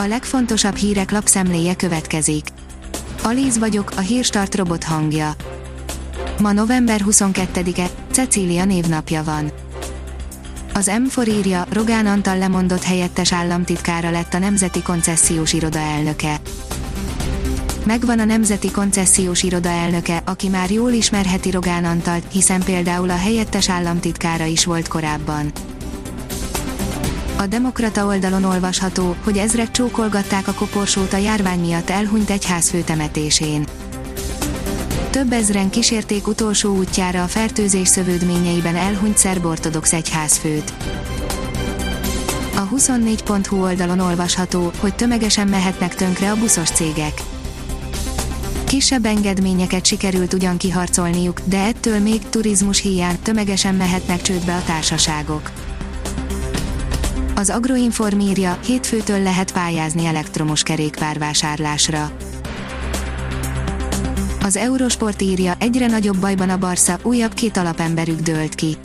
A legfontosabb hírek lapszemléje következik. Alíz vagyok, a hírstart robot hangja. Ma november 22-e, Cecília névnapja van. Az M4 írja, Rogán Antal lemondott helyettes államtitkára lett a Nemzeti Koncesziós Iroda elnöke. Megvan a Nemzeti Koncesziós Iroda elnöke, aki már jól ismerheti Rogán Antalt, hiszen például a helyettes államtitkára is volt korábban. A Demokrata oldalon olvasható, hogy ezrek csókolgatták a koporsót a járvány miatt elhunyt egyházfő temetésén. Több ezren kísérték utolsó útjára a fertőzés szövődményeiben elhunyt szerb-ortodox egyházfőt. A 24.hu oldalon olvasható, hogy tömegesen mehetnek tönkre a buszos cégek. Kisebb engedményeket sikerült ugyan kiharcolniuk, de ettől még turizmus hiány tömegesen mehetnek csődbe a társaságok. Az Agroinform írja, hétfőtől lehet pályázni elektromos kerékpárvásárlásra. Az Eurosport írja, egyre nagyobb bajban a Barca, újabb két alapemberük dőlt ki.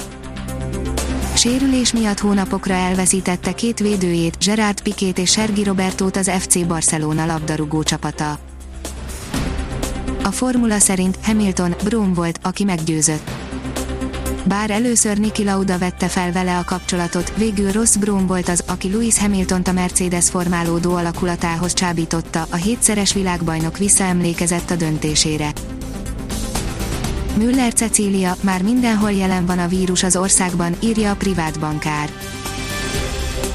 Sérülés miatt hónapokra elveszítette két védőjét, Gerard Pikét és Sergi Robertót az FC Barcelona labdarúgó csapata. A formula szerint Hamilton, Brown volt, aki meggyőzött. Bár először Niki Lauda vette fel vele a kapcsolatot, végül Ross Brown volt az, aki Lewis Hamilton a Mercedes formálódó alakulatához csábította, a hétszeres világbajnok visszaemlékezett a döntésére. Müller Cecília, már mindenhol jelen van a vírus az országban, írja a privát bankár.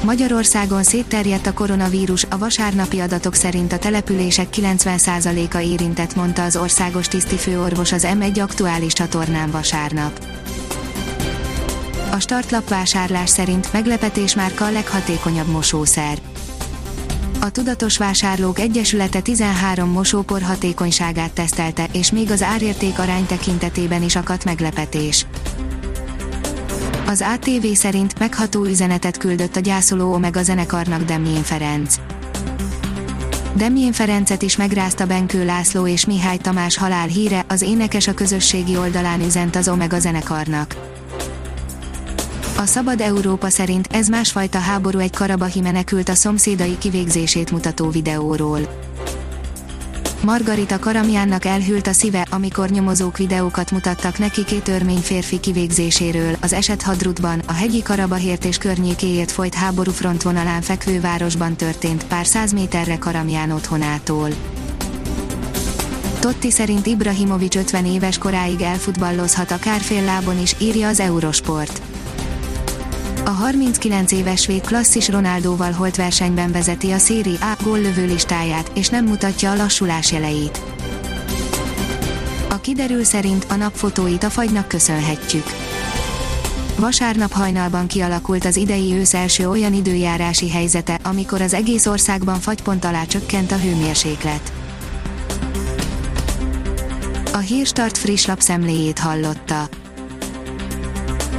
Magyarországon szétterjedt a koronavírus, a vasárnapi adatok szerint a települések 90%-a érintett, mondta az országos tisztifőorvos az M1 aktuális csatornán vasárnap. A startlap vásárlás szerint meglepetés márka a leghatékonyabb mosószer. A Tudatos Vásárlók Egyesülete 13 mosópor hatékonyságát tesztelte, és még az árérték arány tekintetében is akadt meglepetés. Az ATV szerint megható üzenetet küldött a gyászoló Omega zenekarnak Demjén Ferenc. Demjén Ferencet is megrázta Benkő László és Mihály Tamás halál híre, az énekes a közösségi oldalán üzent az Omega zenekarnak. A Szabad Európa szerint ez másfajta háború egy karabahi menekült a szomszédai kivégzését mutató videóról. Margarita Karamjánnak elhűlt a szíve, amikor nyomozók videókat mutattak neki két örmény férfi kivégzéséről, az eset Hadrutban, a hegyi Karabahért és környékéért folyt háború frontvonalán fekvő városban történt, pár száz méterre Karamján otthonától. Totti szerint Ibrahimovic 50 éves koráig elfutballozhat a kárfél lábon is, írja az Eurosport. A 39 éves svéd klasszis Ronaldóval holt versenyben vezeti a Széri A góllövő listáját, és nem mutatja a lassulás jeleit. A kiderül szerint a napfotóit a fagynak köszönhetjük. Vasárnap hajnalban kialakult az idei ősz első olyan időjárási helyzete, amikor az egész országban fagypont alá csökkent a hőmérséklet. A Hírstart friss lapszemléjét hallotta.